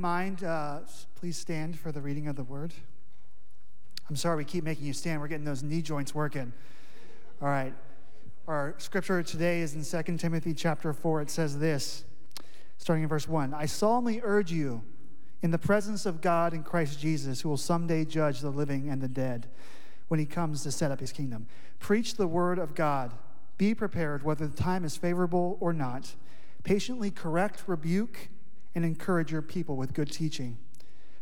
mind, uh, please stand for the reading of the word. I'm sorry we keep making you stand. We're getting those knee joints working. All right. Our scripture today is in 2 Timothy chapter 4. It says this, starting in verse 1 I solemnly urge you, in the presence of God and Christ Jesus, who will someday judge the living and the dead when he comes to set up his kingdom. Preach the word of God. Be prepared, whether the time is favorable or not. Patiently correct, rebuke, and encourage your people with good teaching.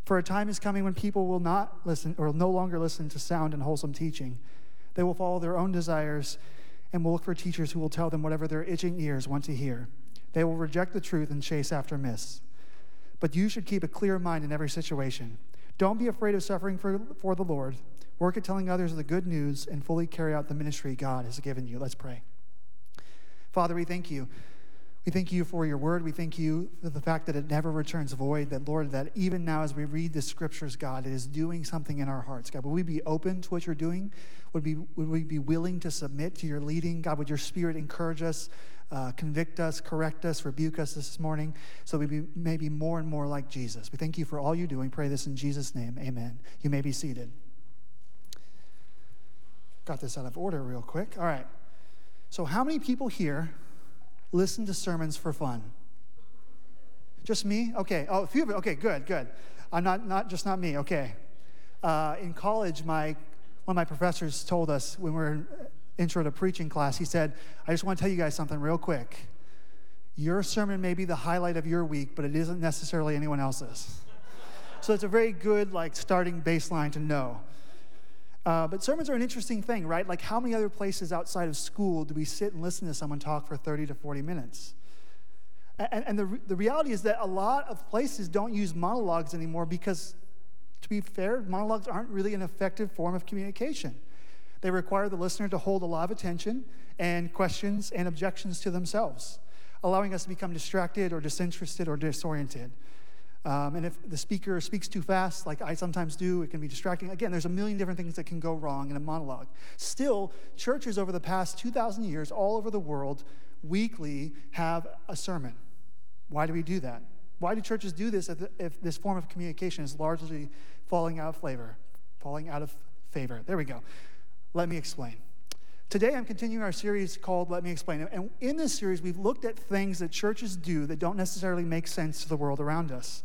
For a time is coming when people will not listen or no longer listen to sound and wholesome teaching. They will follow their own desires and will look for teachers who will tell them whatever their itching ears want to hear. They will reject the truth and chase after myths. But you should keep a clear mind in every situation. Don't be afraid of suffering for, for the Lord. Work at telling others the good news and fully carry out the ministry God has given you. Let's pray. Father, we thank you. We thank you for your word. We thank you for the fact that it never returns void. That, Lord, that even now as we read the scriptures, God, it is doing something in our hearts. God, would we be open to what you're doing? Would, be, would we be willing to submit to your leading? God, would your spirit encourage us, uh, convict us, correct us, rebuke us this morning so we may be more and more like Jesus? We thank you for all you do. We pray this in Jesus' name. Amen. You may be seated. Got this out of order real quick. All right. So, how many people here listen to sermons for fun? Just me? Okay. Oh, a few of it. Okay, good, good. I'm not, not just not me. Okay. Uh, in college, my one of my professors told us when we were in intro to preaching class, he said, I just want to tell you guys something real quick. Your sermon may be the highlight of your week, but it isn't necessarily anyone else's. so it's a very good like starting baseline to know. Uh, but sermons are an interesting thing, right? Like, how many other places outside of school do we sit and listen to someone talk for 30 to 40 minutes? And, and the, the reality is that a lot of places don't use monologues anymore because, to be fair, monologues aren't really an effective form of communication. They require the listener to hold a lot of attention and questions and objections to themselves, allowing us to become distracted or disinterested or disoriented. Um, and if the speaker speaks too fast, like I sometimes do, it can be distracting. Again, there's a million different things that can go wrong in a monologue. Still, churches over the past 2,000 years, all over the world, weekly have a sermon. Why do we do that? Why do churches do this if, if this form of communication is largely falling out of flavor, falling out of favor? There we go. Let me explain. Today, I'm continuing our series called Let Me Explain. And in this series, we've looked at things that churches do that don't necessarily make sense to the world around us.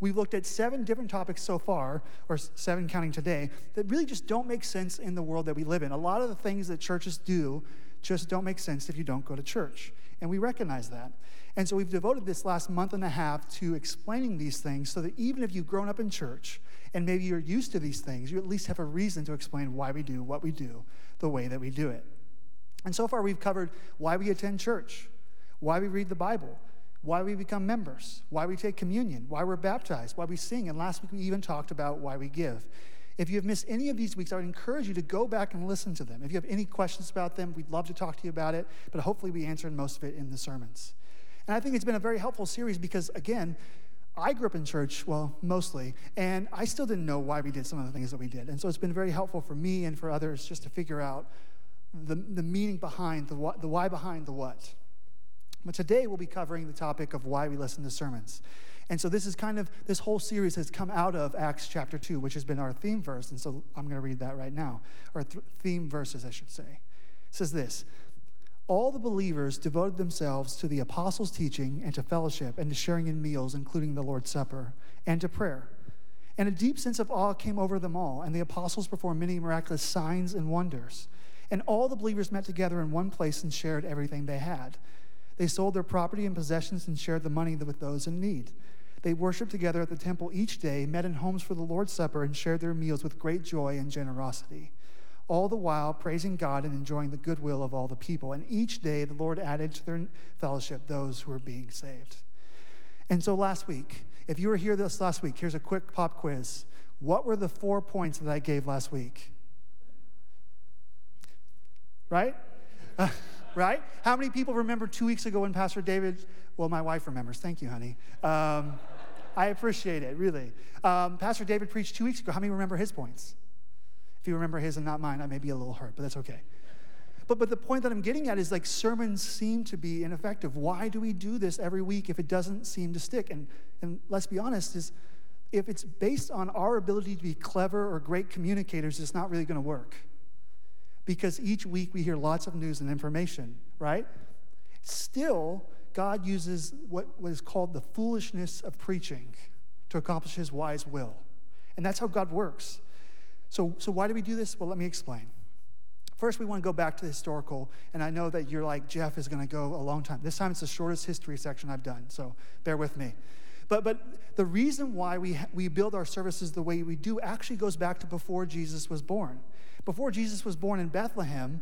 We've looked at seven different topics so far, or seven counting today, that really just don't make sense in the world that we live in. A lot of the things that churches do just don't make sense if you don't go to church. And we recognize that. And so we've devoted this last month and a half to explaining these things so that even if you've grown up in church and maybe you're used to these things, you at least have a reason to explain why we do what we do the way that we do it. And so far, we've covered why we attend church, why we read the Bible, why we become members, why we take communion, why we're baptized, why we sing, and last week we even talked about why we give. If you have missed any of these weeks, I would encourage you to go back and listen to them. If you have any questions about them, we'd love to talk to you about it, but hopefully we answered most of it in the sermons. And I think it's been a very helpful series because, again, I grew up in church, well, mostly, and I still didn't know why we did some of the things that we did. And so it's been very helpful for me and for others just to figure out the, the meaning behind the, the why behind the what. But today we'll be covering the topic of why we listen to sermons. And so this is kind of, this whole series has come out of Acts chapter 2, which has been our theme verse. And so I'm going to read that right now, or th- theme verses, I should say. It says this all the believers devoted themselves to the apostles' teaching and to fellowship and to sharing in meals, including the Lord's Supper, and to prayer. And a deep sense of awe came over them all, and the apostles performed many miraculous signs and wonders. And all the believers met together in one place and shared everything they had. They sold their property and possessions and shared the money with those in need. They worshiped together at the temple each day, met in homes for the Lord's Supper, and shared their meals with great joy and generosity all the while praising God and enjoying the goodwill of all the people. And each day the Lord added to their fellowship those who were being saved. And so last week, if you were here this last week, here's a quick pop quiz. What were the four points that I gave last week? Right? Right? How many people remember two weeks ago when Pastor David, well, my wife remembers. Thank you, honey. Um, I appreciate it, really. Um, Pastor David preached two weeks ago. How many remember his points? If you remember his and not mine, I may be a little hurt, but that's okay. But, but the point that I'm getting at is like sermons seem to be ineffective. Why do we do this every week if it doesn't seem to stick? And, and let's be honest, is if it's based on our ability to be clever or great communicators, it's not really going to work. Because each week we hear lots of news and information, right? Still, God uses what, called the foolishness of preaching to accomplish his wise will. And that's how God works. So, so why do we do this? Well, let me explain. First, we want to go back to the historical, and I know that you're like, Jeff is going to go a long time. This time it's the shortest history section I've done, so bear with me. But, but the reason why we, we build our services the way we do actually goes back to before Jesus was born. Before Jesus was born in Bethlehem,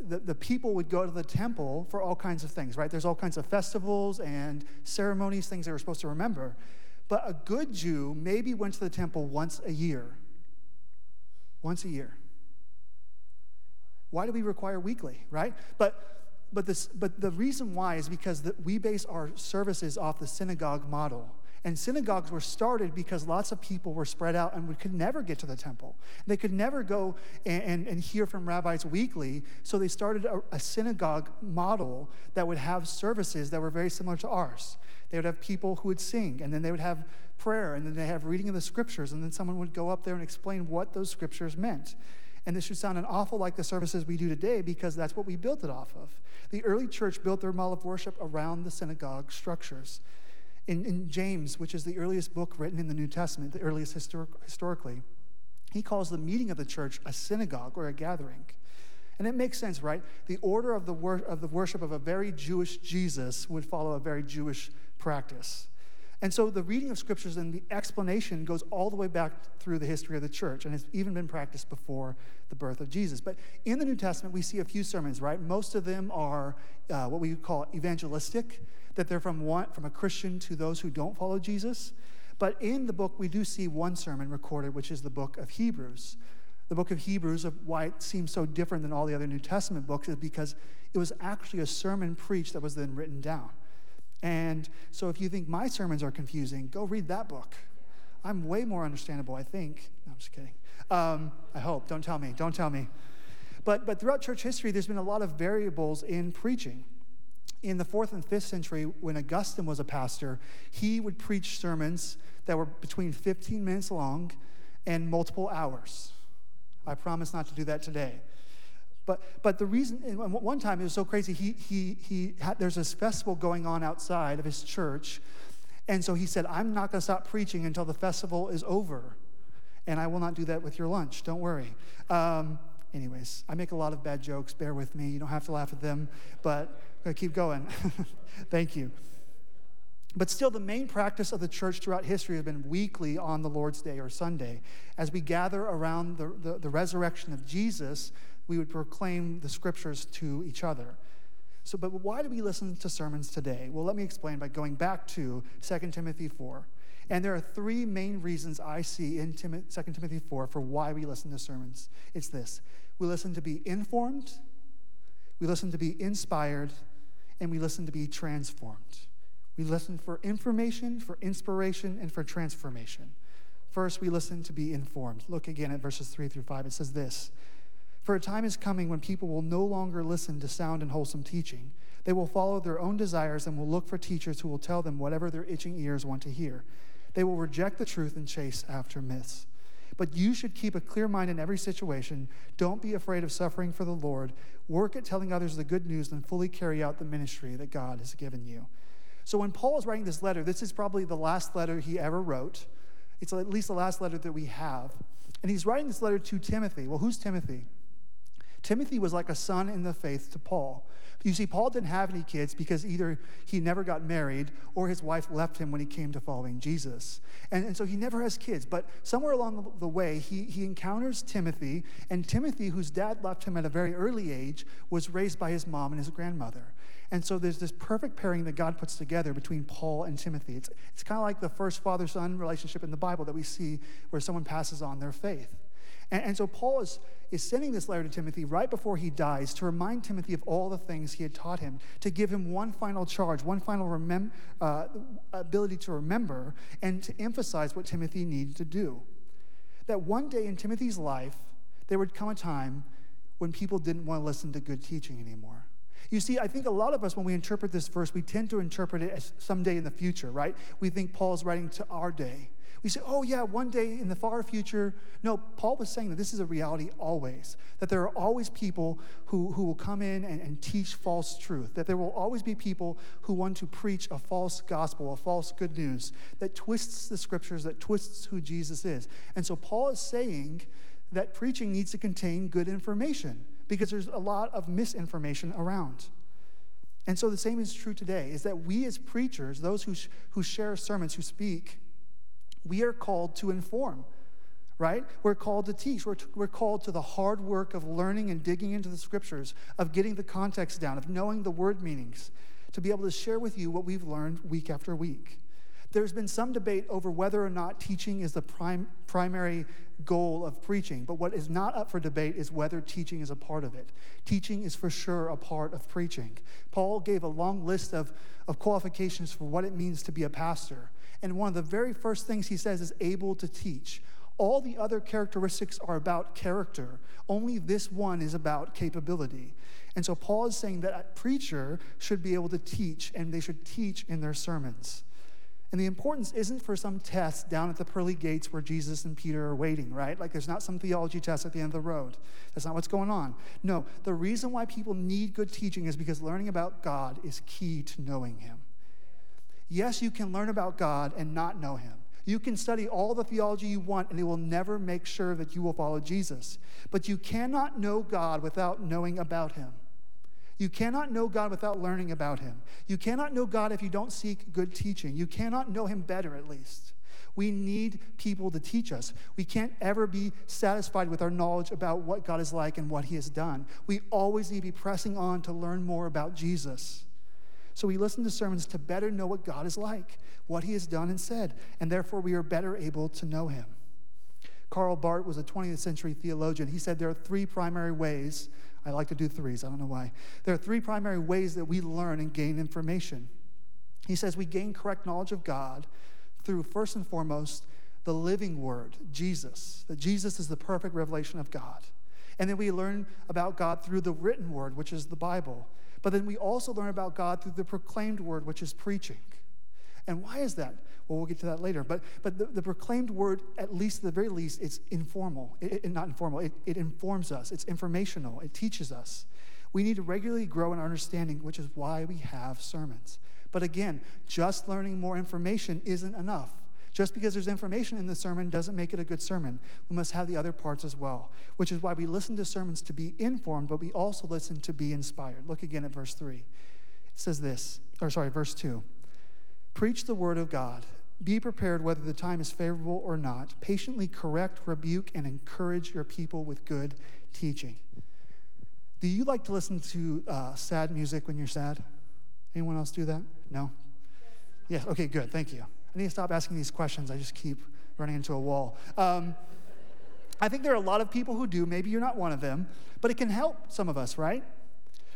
the, the people would go to the temple for all kinds of things, right? There's all kinds of festivals and ceremonies, things they were supposed to remember. But a good Jew maybe went to the temple once a year. Once a year. Why do we require weekly, right? But but, this, but the reason why is because the, we base our services off the synagogue model. And synagogues were started because lots of people were spread out and we could never get to the temple. They could never go and, and, and hear from rabbis weekly. So they started a, a synagogue model that would have services that were very similar to ours. They would have people who would sing, and then they would have prayer, and then they have reading of the scriptures, and then someone would go up there and explain what those scriptures meant. And this should sound an awful like the services we do today because that's what we built it off of. The early church built their model of worship around the synagogue structures in, in James, which is the earliest book written in the New Testament, the earliest historic, historically, he calls the meeting of the church a synagogue or a gathering. And it makes sense, right? The order of the, wor- of the worship of a very Jewish Jesus would follow a very Jewish practice. And so the reading of scriptures and the explanation goes all the way back through the history of the church and has even been practiced before the birth of Jesus. But in the New Testament, we see a few sermons, right? Most of them are uh, what we call evangelistic that they're from, one, from a Christian to those who don't follow Jesus. But in the book, we do see one sermon recorded, which is the book of Hebrews. The book of Hebrews, of why it seems so different than all the other New Testament books, is because it was actually a sermon preached that was then written down. And so if you think my sermons are confusing, go read that book. I'm way more understandable, I think. No, I'm just kidding. Um, I hope. Don't tell me. Don't tell me. But, but throughout church history, there's been a lot of variables in preaching in the fourth and fifth century, when Augustine was a pastor, he would preach sermons that were between 15 minutes long and multiple hours. I promise not to do that today. But, but the reason, one time it was so crazy, he, he, he had, there's this festival going on outside of his church. And so he said, I'm not going to stop preaching until the festival is over. And I will not do that with your lunch, don't worry. Um, anyways, I make a lot of bad jokes. Bear with me. You don't have to laugh at them. But keep going. Thank you. But still, the main practice of the church throughout history has been weekly on the Lord's Day or Sunday. As we gather around the, the, the resurrection of Jesus, we would proclaim the scriptures to each other. So, but why do we listen to sermons today? Well, let me explain by going back to 2 Timothy 4. And there are three main reasons I see in 2 Timothy 4 for why we listen to sermons. It's this we listen to be informed, we listen to be inspired, and we listen to be transformed. We listen for information, for inspiration, and for transformation. First, we listen to be informed. Look again at verses 3 through 5. It says this For a time is coming when people will no longer listen to sound and wholesome teaching. They will follow their own desires and will look for teachers who will tell them whatever their itching ears want to hear. They will reject the truth and chase after myths. But you should keep a clear mind in every situation. Don't be afraid of suffering for the Lord. Work at telling others the good news and fully carry out the ministry that God has given you. So when Paul is writing this letter, this is probably the last letter he ever wrote. It's at least the last letter that we have. And he's writing this letter to Timothy. Well, who's Timothy? Timothy was like a son in the faith to Paul. You see, Paul didn't have any kids because either he never got married or his wife left him when he came to following Jesus. And, and so he never has kids. But somewhere along the way, he, he encounters Timothy, and Timothy, whose dad left him at a very early age, was raised by his mom and his grandmother. And so there's this perfect pairing that God puts together between Paul and Timothy. It's, it's kind of like the first father son relationship in the Bible that we see where someone passes on their faith. And, and so Paul is, is sending this letter to Timothy right before he dies to remind Timothy of all the things he had taught him, to give him one final charge, one final remem- uh, ability to remember, and to emphasize what Timothy needed to do. That one day in Timothy's life, there would come a time when people didn't want to listen to good teaching anymore. You see, I think a lot of us, when we interpret this verse, we tend to interpret it as someday in the future, right? We think Paul's writing to our day. We say, oh, yeah, one day in the far future. No, Paul was saying that this is a reality always, that there are always people who, who will come in and, and teach false truth, that there will always be people who want to preach a false gospel, a false good news that twists the scriptures, that twists who Jesus is. And so Paul is saying that preaching needs to contain good information because there's a lot of misinformation around. And so the same is true today is that we as preachers, those who, sh- who share sermons, who speak, we are called to inform, right? We're called to teach. We're, t- we're called to the hard work of learning and digging into the scriptures, of getting the context down, of knowing the word meanings, to be able to share with you what we've learned week after week. There's been some debate over whether or not teaching is the prime, primary goal of preaching, but what is not up for debate is whether teaching is a part of it. Teaching is for sure a part of preaching. Paul gave a long list of, of qualifications for what it means to be a pastor. And one of the very first things he says is able to teach. All the other characteristics are about character. Only this one is about capability. And so Paul is saying that a preacher should be able to teach, and they should teach in their sermons. And the importance isn't for some test down at the pearly gates where Jesus and Peter are waiting, right? Like there's not some theology test at the end of the road. That's not what's going on. No, the reason why people need good teaching is because learning about God is key to knowing Him. Yes, you can learn about God and not know Him. You can study all the theology you want, and it will never make sure that you will follow Jesus. But you cannot know God without knowing about Him. You cannot know God without learning about Him. You cannot know God if you don't seek good teaching. You cannot know Him better, at least. We need people to teach us. We can't ever be satisfied with our knowledge about what God is like and what He has done. We always need to be pressing on to learn more about Jesus. So we listen to sermons to better know what God is like, what He has done and said, and therefore we are better able to know Him. Karl Barth was a 20th century theologian. He said there are three primary ways I like to do threes. I don't know why. There are three primary ways that we learn and gain information. He says we gain correct knowledge of God through, first and foremost, the living word, Jesus, that Jesus is the perfect revelation of God. And then we learn about God through the written word, which is the Bible. But then we also learn about God through the proclaimed word, which is preaching. And why is that? Well, we'll get to that later. But, but the, the proclaimed word, at least at the very least, it's informal. It, it, not informal, it, it informs us, it's informational, it teaches us. We need to regularly grow in our understanding, which is why we have sermons. But again, just learning more information isn't enough. Just because there's information in the sermon doesn't make it a good sermon. We must have the other parts as well, which is why we listen to sermons to be informed, but we also listen to be inspired. Look again at verse 3. It says this, or sorry, verse 2. Preach the word of God. Be prepared whether the time is favorable or not. Patiently correct, rebuke, and encourage your people with good teaching. Do you like to listen to uh, sad music when you're sad? Anyone else do that? No? Yes, okay, good, thank you. I need to stop asking these questions. I just keep running into a wall. Um, I think there are a lot of people who do. Maybe you're not one of them, but it can help some of us, right?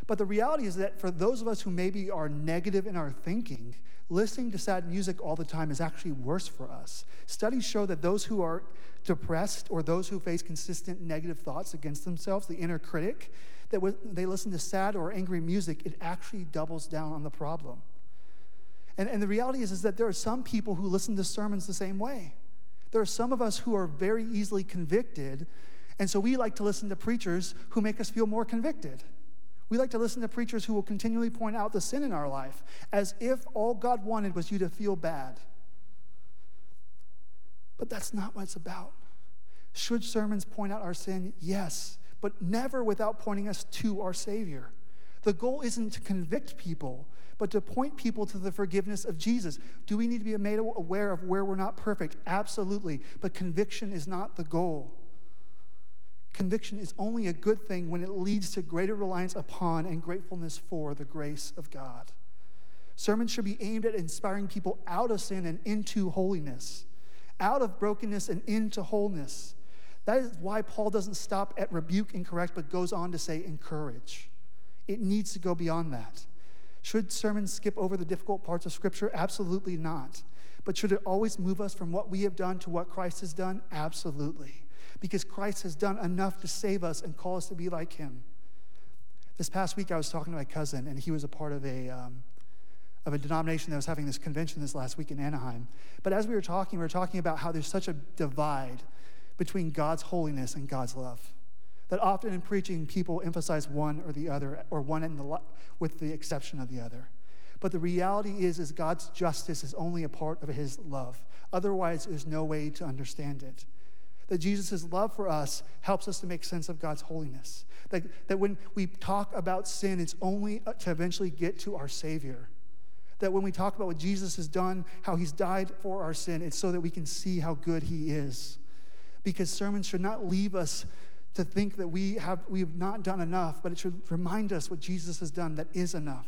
But the reality is that for those of us who maybe are negative in our thinking, listening to sad music all the time is actually worse for us. Studies show that those who are depressed or those who face consistent negative thoughts against themselves, the inner critic, that when they listen to sad or angry music, it actually doubles down on the problem. And, and the reality is, is that there are some people who listen to sermons the same way. There are some of us who are very easily convicted, and so we like to listen to preachers who make us feel more convicted. We like to listen to preachers who will continually point out the sin in our life as if all God wanted was you to feel bad. But that's not what it's about. Should sermons point out our sin? Yes, but never without pointing us to our Savior. The goal isn't to convict people, but to point people to the forgiveness of Jesus. Do we need to be made aware of where we're not perfect? Absolutely. But conviction is not the goal. Conviction is only a good thing when it leads to greater reliance upon and gratefulness for the grace of God. Sermons should be aimed at inspiring people out of sin and into holiness, out of brokenness and into wholeness. That is why Paul doesn't stop at rebuke and correct, but goes on to say encourage. It needs to go beyond that. Should sermons skip over the difficult parts of Scripture? Absolutely not. But should it always move us from what we have done to what Christ has done? Absolutely. because Christ has done enough to save us and call us to be like him. This past week, I was talking to my cousin, and he was a part of a, um, of a denomination that was having this convention this last week in Anaheim. But as we were talking, we were talking about how there's such a divide between God's holiness and God's love. That often in preaching, people emphasize one or the other, or one in the, with the exception of the other. But the reality is, is God's justice is only a part of his love. Otherwise, there's no way to understand it. That Jesus' love for us helps us to make sense of God's holiness. That, that when we talk about sin, it's only to eventually get to our Savior. That when we talk about what Jesus has done, how he's died for our sin, it's so that we can see how good he is. Because sermons should not leave us to think that we have we've not done enough, but it should remind us what Jesus has done that is enough.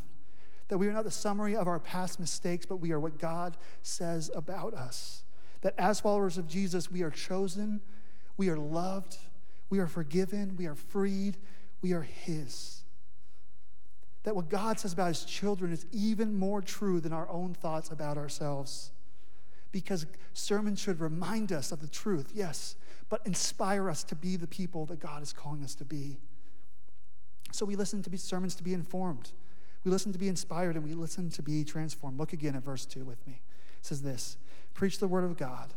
That we are not the summary of our past mistakes, but we are what God says about us. That as followers of Jesus, we are chosen, we are loved, we are forgiven, we are freed, we are His. That what God says about His children is even more true than our own thoughts about ourselves. Because sermons should remind us of the truth, yes, but inspire us to be the people that God is calling us to be. So we listen to sermons to be informed. We listen to be inspired and we listen to be transformed. Look again at verse 2 with me. It says this Preach the word of God.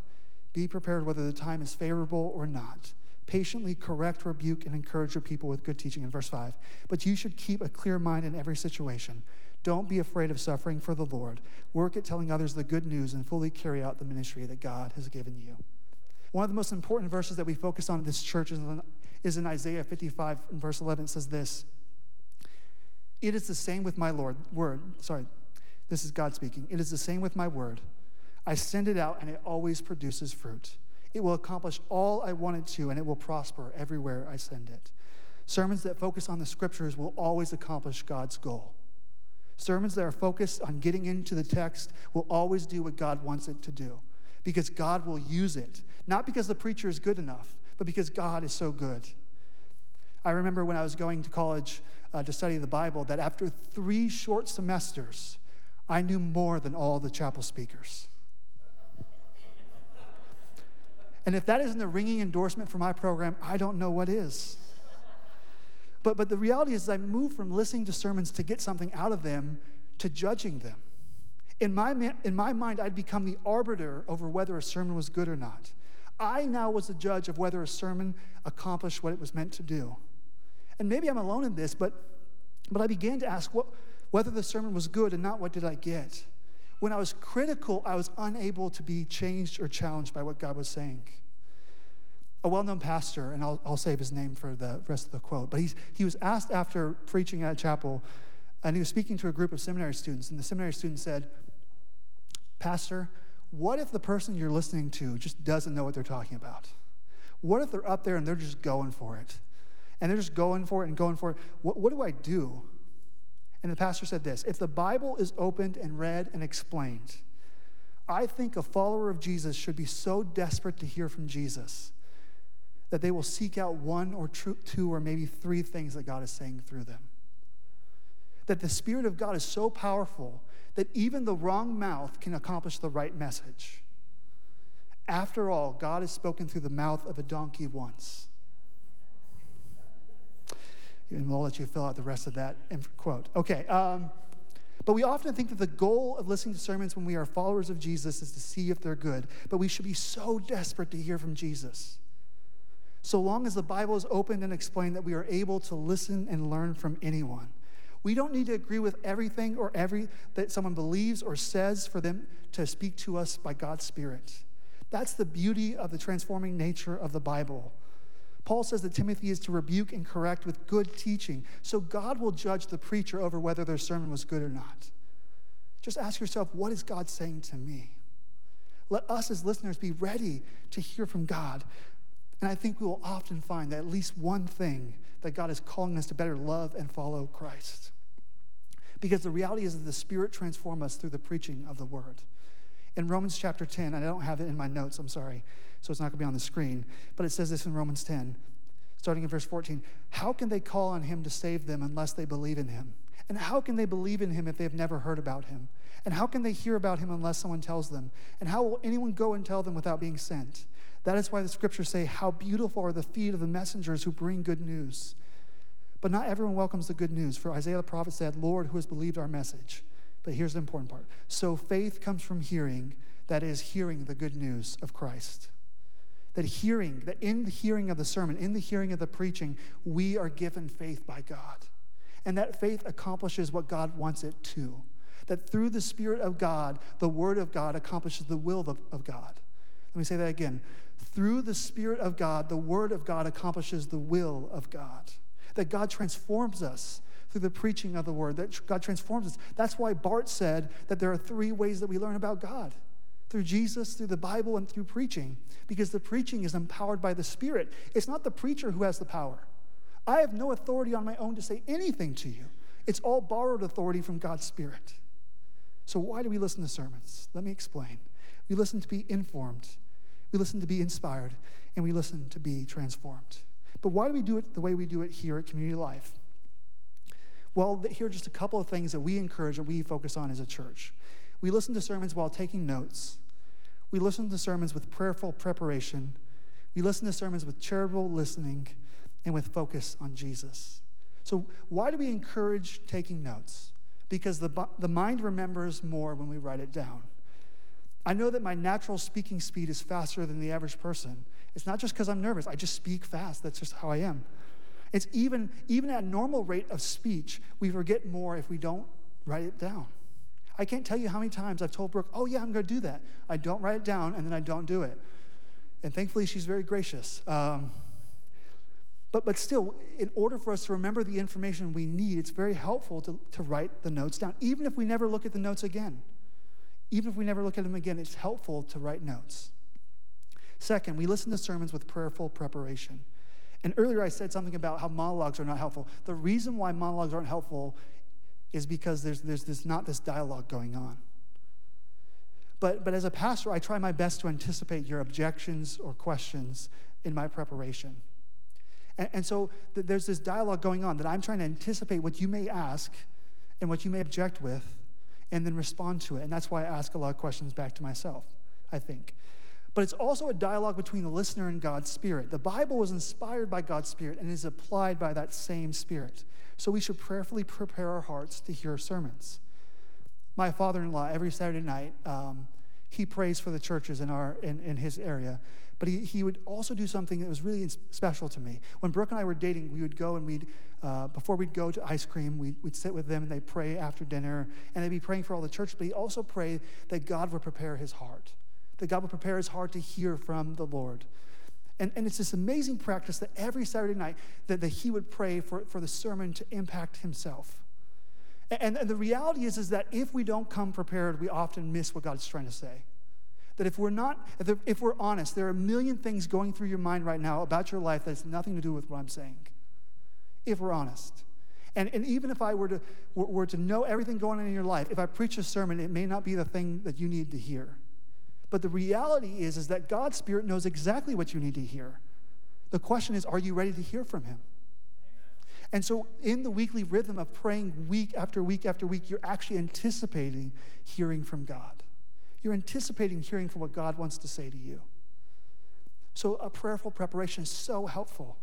Be prepared whether the time is favorable or not. Patiently correct, rebuke, and encourage your people with good teaching. In verse 5. But you should keep a clear mind in every situation. Don't be afraid of suffering for the Lord. Work at telling others the good news and fully carry out the ministry that God has given you. One of the most important verses that we focus on in this church is in, is in Isaiah 55, and verse 11. It says this It is the same with my Lord, word. Sorry, this is God speaking. It is the same with my word. I send it out, and it always produces fruit. It will accomplish all I want it to, and it will prosper everywhere I send it. Sermons that focus on the scriptures will always accomplish God's goal. Sermons that are focused on getting into the text will always do what God wants it to do because God will use it. Not because the preacher is good enough, but because God is so good. I remember when I was going to college uh, to study the Bible that after three short semesters, I knew more than all the chapel speakers. And if that isn't a ringing endorsement for my program, I don't know what is. But, but the reality is, I moved from listening to sermons to get something out of them to judging them. In my, in my mind, I'd become the arbiter over whether a sermon was good or not. I now was the judge of whether a sermon accomplished what it was meant to do. And maybe I'm alone in this, but, but I began to ask what, whether the sermon was good and not what did I get. When I was critical, I was unable to be changed or challenged by what God was saying. A well known pastor, and I'll, I'll save his name for the rest of the quote, but he's, he was asked after preaching at a chapel, and he was speaking to a group of seminary students, and the seminary student said, Pastor, what if the person you're listening to just doesn't know what they're talking about? What if they're up there and they're just going for it? And they're just going for it and going for it. What, what do I do? And the pastor said this If the Bible is opened and read and explained, I think a follower of Jesus should be so desperate to hear from Jesus that they will seek out one or two or maybe three things that God is saying through them. That the Spirit of God is so powerful that even the wrong mouth can accomplish the right message. After all, God has spoken through the mouth of a donkey once. And we'll let you fill out the rest of that quote. Okay. Um, but we often think that the goal of listening to sermons when we are followers of Jesus is to see if they're good. But we should be so desperate to hear from Jesus. So long as the Bible is opened and explained that we are able to listen and learn from anyone. We don't need to agree with everything or every that someone believes or says for them to speak to us by God's Spirit. That's the beauty of the transforming nature of the Bible. Paul says that Timothy is to rebuke and correct with good teaching. So God will judge the preacher over whether their sermon was good or not. Just ask yourself, what is God saying to me? Let us as listeners be ready to hear from God. And I think we will often find that at least one thing that God is calling us to better love and follow Christ. Because the reality is that the Spirit transforms us through the preaching of the Word. In Romans chapter 10, I don't have it in my notes, I'm sorry, so it's not going to be on the screen, but it says this in Romans 10, starting in verse 14 How can they call on Him to save them unless they believe in Him? And how can they believe in Him if they have never heard about Him? And how can they hear about Him unless someone tells them? And how will anyone go and tell them without being sent? That is why the scriptures say, How beautiful are the feet of the messengers who bring good news. But not everyone welcomes the good news. For Isaiah the prophet said, Lord, who has believed our message? But here's the important part. So faith comes from hearing, that is, hearing the good news of Christ. That hearing, that in the hearing of the sermon, in the hearing of the preaching, we are given faith by God. And that faith accomplishes what God wants it to. That through the Spirit of God, the Word of God accomplishes the will of, of God. Let me say that again. Through the Spirit of God, the Word of God accomplishes the will of God. That God transforms us through the preaching of the Word, that God transforms us. That's why Barth said that there are three ways that we learn about God through Jesus, through the Bible, and through preaching, because the preaching is empowered by the Spirit. It's not the preacher who has the power. I have no authority on my own to say anything to you. It's all borrowed authority from God's Spirit. So, why do we listen to sermons? Let me explain. We listen to be informed, we listen to be inspired, and we listen to be transformed. But why do we do it the way we do it here at Community Life? Well, here are just a couple of things that we encourage and we focus on as a church. We listen to sermons while taking notes. We listen to sermons with prayerful preparation. We listen to sermons with charitable listening and with focus on Jesus. So, why do we encourage taking notes? Because the, the mind remembers more when we write it down. I know that my natural speaking speed is faster than the average person. It's not just because I'm nervous, I just speak fast. That's just how I am. It's even, even at normal rate of speech, we forget more if we don't write it down. I can't tell you how many times I've told Brooke, oh, yeah, I'm going to do that. I don't write it down, and then I don't do it. And thankfully, she's very gracious. Um, but, but still, in order for us to remember the information we need, it's very helpful to, to write the notes down, even if we never look at the notes again. Even if we never look at them again, it's helpful to write notes. Second, we listen to sermons with prayerful preparation. And earlier I said something about how monologues are not helpful. The reason why monologues aren't helpful is because there's, there's this, not this dialogue going on. But, but as a pastor, I try my best to anticipate your objections or questions in my preparation. And, and so th- there's this dialogue going on that I'm trying to anticipate what you may ask and what you may object with and then respond to it. And that's why I ask a lot of questions back to myself, I think. But it's also a dialogue between the listener and God's Spirit. The Bible was inspired by God's Spirit and is applied by that same Spirit. So we should prayerfully prepare our hearts to hear sermons. My father in law, every Saturday night, um, he prays for the churches in, our, in, in his area. But he, he would also do something that was really special to me. When Brooke and I were dating, we would go and we'd, uh, before we'd go to ice cream, we'd, we'd sit with them and they'd pray after dinner. And they'd be praying for all the church, but he also prayed that God would prepare his heart, that God would prepare his heart to hear from the Lord. And, and it's this amazing practice that every Saturday night that, that he would pray for, for the sermon to impact himself. And, and the reality is, is that if we don't come prepared, we often miss what God's trying to say. That if we're not, if, if we're honest, there are a million things going through your mind right now about your life that has nothing to do with what I'm saying. If we're honest. And, and even if I were to, were, were to know everything going on in your life, if I preach a sermon, it may not be the thing that you need to hear. But the reality is, is that God's Spirit knows exactly what you need to hear. The question is, are you ready to hear from Him? And so, in the weekly rhythm of praying week after week after week, you're actually anticipating hearing from God. You're anticipating hearing from what God wants to say to you. So, a prayerful preparation is so helpful.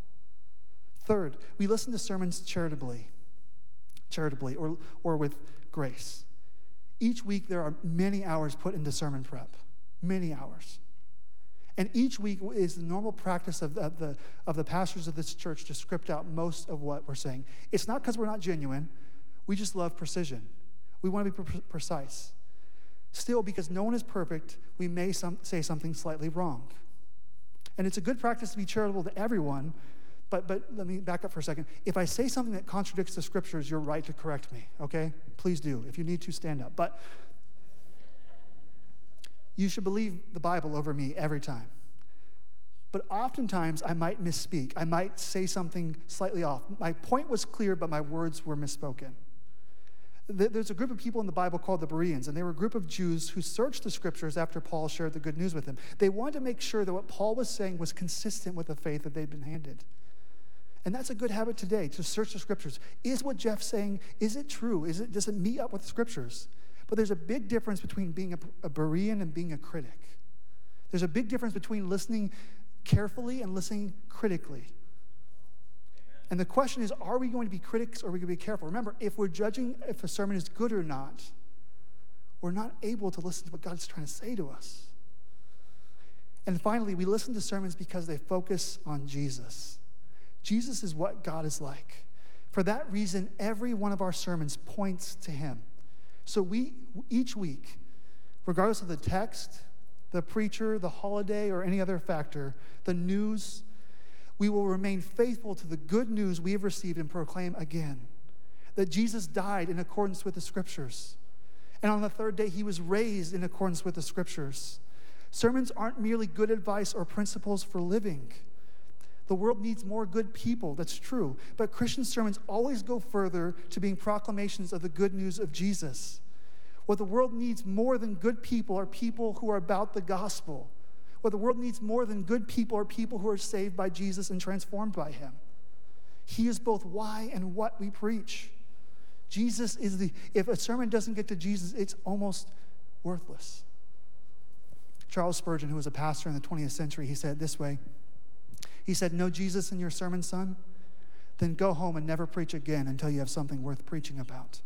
Third, we listen to sermons charitably, charitably, or, or with grace. Each week, there are many hours put into sermon prep, many hours. And each week is the normal practice of the, of the, of the pastors of this church to script out most of what we're saying. It's not because we're not genuine, we just love precision. We want to be pre- precise. Still, because no one is perfect, we may some, say something slightly wrong. And it's a good practice to be charitable to everyone, but, but let me back up for a second. If I say something that contradicts the scriptures, you're right to correct me, okay? Please do. If you need to, stand up. But you should believe the Bible over me every time. But oftentimes I might misspeak. I might say something slightly off. My point was clear, but my words were misspoken. There's a group of people in the Bible called the Bereans, and they were a group of Jews who searched the scriptures after Paul shared the good news with them. They wanted to make sure that what Paul was saying was consistent with the faith that they'd been handed. And that's a good habit today to search the scriptures. Is what Jeff's saying, is it true? Is it, does it meet up with the scriptures? But there's a big difference between being a, a Berean and being a critic. There's a big difference between listening carefully and listening critically. And the question is are we going to be critics or are we going to be careful? Remember, if we're judging if a sermon is good or not, we're not able to listen to what God's trying to say to us. And finally, we listen to sermons because they focus on Jesus. Jesus is what God is like. For that reason, every one of our sermons points to him. So we each week, regardless of the text, the preacher, the holiday, or any other factor, the news, we will remain faithful to the good news we have received and proclaim again that Jesus died in accordance with the scriptures. And on the third day, he was raised in accordance with the scriptures. Sermons aren't merely good advice or principles for living. The world needs more good people, that's true. But Christian sermons always go further to being proclamations of the good news of Jesus. What the world needs more than good people are people who are about the gospel. What the world needs more than good people are people who are saved by Jesus and transformed by him. He is both why and what we preach. Jesus is the, if a sermon doesn't get to Jesus, it's almost worthless. Charles Spurgeon, who was a pastor in the 20th century, he said this way He said, No Jesus in your sermon, son? Then go home and never preach again until you have something worth preaching about.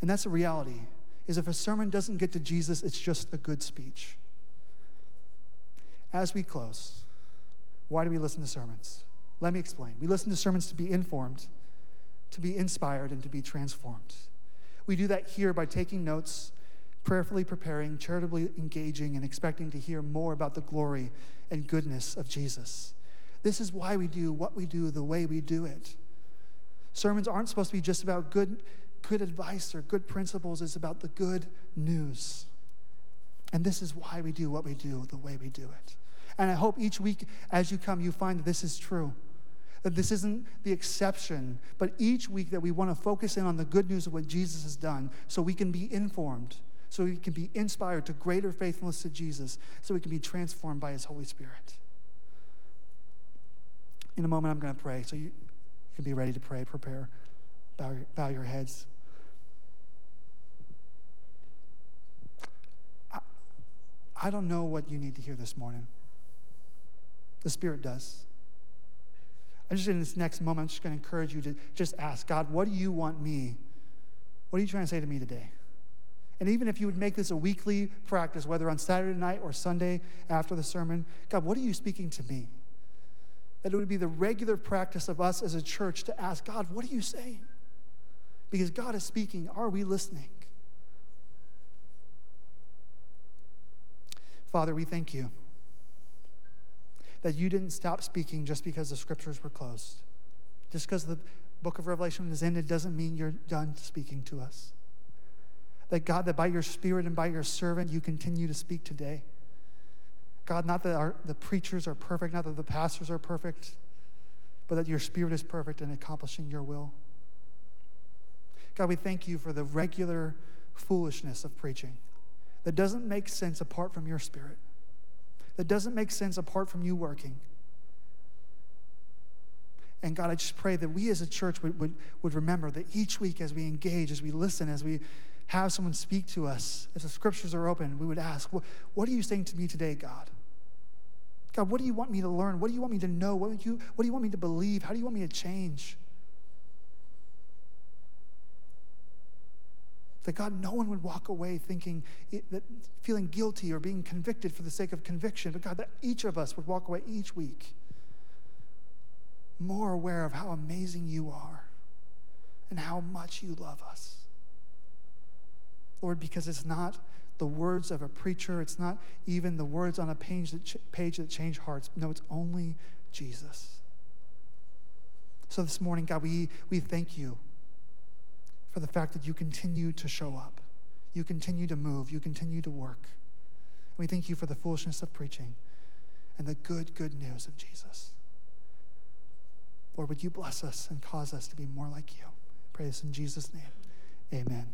And that's the reality, is if a sermon doesn't get to Jesus, it's just a good speech. As we close, why do we listen to sermons? Let me explain. We listen to sermons to be informed, to be inspired, and to be transformed. We do that here by taking notes prayerfully preparing, charitably engaging, and expecting to hear more about the glory and goodness of Jesus. This is why we do what we do the way we do it. Sermons aren't supposed to be just about good, good advice or good principles, it's about the good news. And this is why we do what we do the way we do it. And I hope each week as you come, you find that this is true. That this isn't the exception, but each week that we want to focus in on the good news of what Jesus has done so we can be informed so we can be inspired to greater faithfulness to Jesus, so we can be transformed by His Holy Spirit. In a moment, I'm going to pray, so you, can be ready to pray. Prepare, bow your, bow your heads. I, I don't know what you need to hear this morning. The Spirit does. I'm just in this next moment, I'm just going to encourage you to just ask God, what do you want me? What are you trying to say to me today? And even if you would make this a weekly practice, whether on Saturday night or Sunday after the sermon, God, what are you speaking to me? That it would be the regular practice of us as a church to ask, God, what are you saying? Because God is speaking. Are we listening? Father, we thank you that you didn't stop speaking just because the scriptures were closed. Just because the book of Revelation is ended doesn't mean you're done speaking to us. That God, that by your Spirit and by your servant, you continue to speak today. God, not that our, the preachers are perfect, not that the pastors are perfect, but that your Spirit is perfect in accomplishing your will. God, we thank you for the regular foolishness of preaching that doesn't make sense apart from your Spirit, that doesn't make sense apart from you working. And God, I just pray that we as a church would, would, would remember that each week as we engage, as we listen, as we have someone speak to us, if the scriptures are open, we would ask, What are you saying to me today, God? God, what do you want me to learn? What do you want me to know? What do you, what do you want me to believe? How do you want me to change? That God, no one would walk away thinking that feeling guilty or being convicted for the sake of conviction, but God, that each of us would walk away each week more aware of how amazing you are and how much you love us. Lord, because it's not the words of a preacher, it's not even the words on a page that, ch- page that change hearts. No, it's only Jesus. So this morning, God, we, we thank you for the fact that you continue to show up, you continue to move, you continue to work. And we thank you for the foolishness of preaching and the good, good news of Jesus. Lord, would you bless us and cause us to be more like you? This in Jesus' name. Amen.